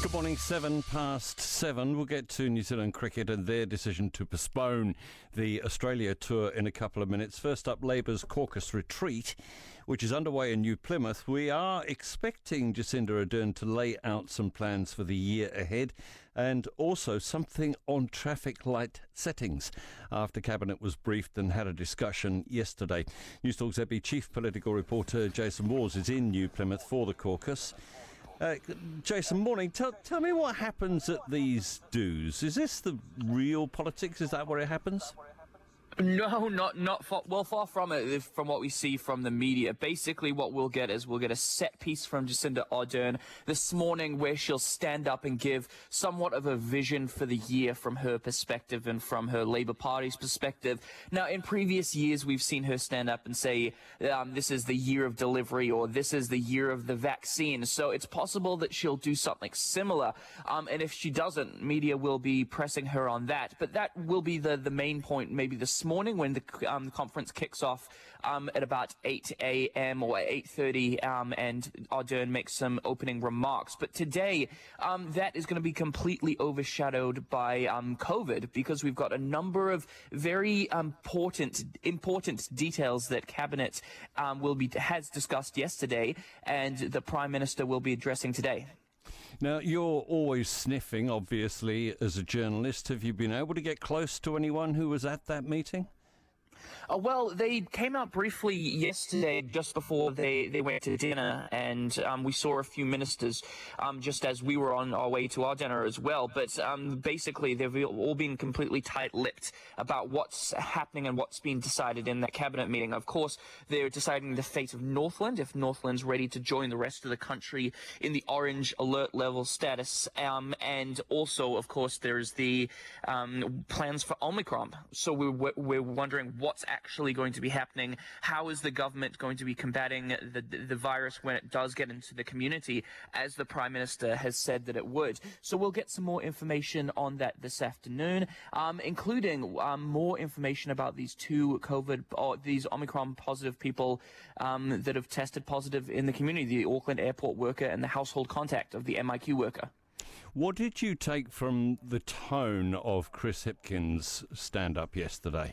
Good morning, seven past seven. We'll get to New Zealand cricket and their decision to postpone the Australia tour in a couple of minutes. First up, Labour's caucus retreat, which is underway in New Plymouth. We are expecting Jacinda Ardern to lay out some plans for the year ahead and also something on traffic light settings after Cabinet was briefed and had a discussion yesterday. Newstalk ZB Chief Political Reporter Jason Walls is in New Plymouth for the caucus. Uh, Jason, morning. Tell, tell me what happens at these dues. Is this the real politics? Is that where it happens? No, not not far, well far from it. From what we see from the media, basically what we'll get is we'll get a set piece from Jacinda Ardern this morning, where she'll stand up and give somewhat of a vision for the year from her perspective and from her Labour Party's perspective. Now, in previous years, we've seen her stand up and say, um, "This is the year of delivery," or "This is the year of the vaccine." So it's possible that she'll do something similar. Um, and if she doesn't, media will be pressing her on that. But that will be the the main point, maybe the morning when the, um, conference kicks off um, at about 8 a.m. or 8.30 um, and Ardern makes some opening remarks. But today, um, that is going to be completely overshadowed by um, COVID because we've got a number of very important, important details that Cabinet um, will be has discussed yesterday and the Prime Minister will be addressing today. Now, you're always sniffing, obviously, as a journalist. Have you been able to get close to anyone who was at that meeting? Uh, well, they came out briefly yesterday, just before they, they went to dinner, and um, we saw a few ministers um, just as we were on our way to our dinner as well. But um, basically, they've all been completely tight-lipped about what's happening and what's been decided in that cabinet meeting. Of course, they're deciding the fate of Northland, if Northland's ready to join the rest of the country in the orange alert level status, um, and also, of course, there's the um, plans for Omicron. So we're we're wondering what's actually going to be happening. How is the government going to be combating the, the virus when it does get into the community, as the Prime Minister has said that it would? So we'll get some more information on that this afternoon, um, including um, more information about these two COVID or these Omicron positive people um, that have tested positive in the community, the Auckland airport worker and the household contact of the MIQ worker. What did you take from the tone of Chris Hipkins' stand up yesterday?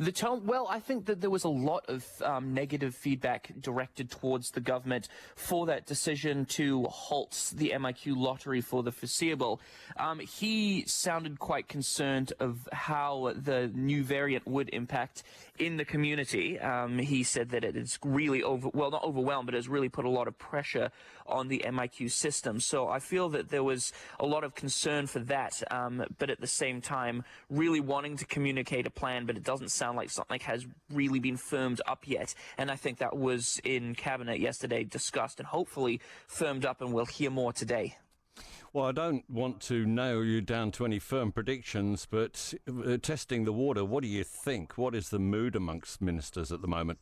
The tone, well, I think that there was a lot of um, negative feedback directed towards the government for that decision to halt the MIQ lottery for the foreseeable. Um, he sounded quite concerned of how the new variant would impact in the community. Um, he said that it is really over, well, not overwhelmed, but has really put a lot of pressure on the MIQ system. So I feel that there was a lot of concern for that, um, but at the same time, really wanting to communicate a plan, but it doesn't doesn't sound like something has really been firmed up yet. And I think that was in cabinet yesterday discussed and hopefully firmed up, and we'll hear more today. Well, I don't want to nail you down to any firm predictions, but uh, testing the water, what do you think? What is the mood amongst ministers at the moment?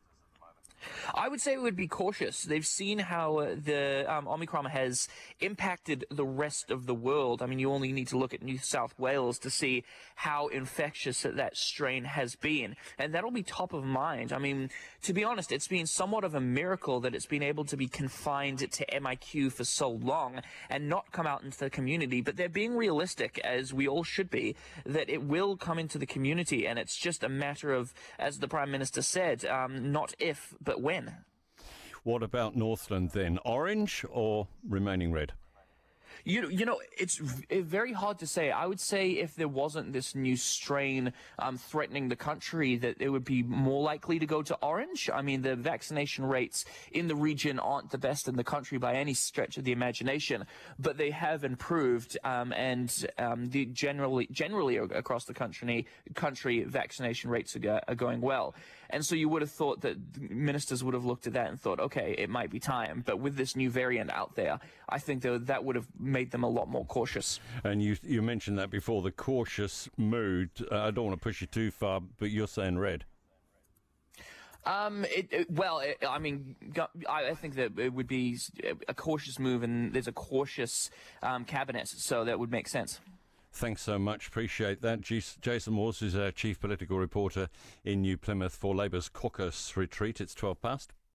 I would say we would be cautious. They've seen how uh, the um, Omicron has impacted the rest of the world. I mean, you only need to look at New South Wales to see how infectious that strain has been. And that'll be top of mind. I mean, to be honest, it's been somewhat of a miracle that it's been able to be confined to MIQ for so long and not come out into the community. But they're being realistic, as we all should be, that it will come into the community. And it's just a matter of, as the Prime Minister said, um, not if, but when. What about Northland then? Orange or remaining red? You you know it's very hard to say. I would say if there wasn't this new strain um, threatening the country, that it would be more likely to go to orange. I mean, the vaccination rates in the region aren't the best in the country by any stretch of the imagination, but they have improved, um, and um, the generally generally across the country country vaccination rates are, go, are going well. And so you would have thought that ministers would have looked at that and thought, okay, it might be time. But with this new variant out there, I think that that would have made them a lot more cautious. And you you mentioned that before the cautious mood. Uh, I don't want to push you too far, but you're saying red. Um, it, it, well, it, I mean, I think that it would be a cautious move, and there's a cautious um, cabinet, so that would make sense. Thanks so much. Appreciate that. Jason Walls is our chief political reporter in New Plymouth for Labour's caucus retreat. It's 12 past.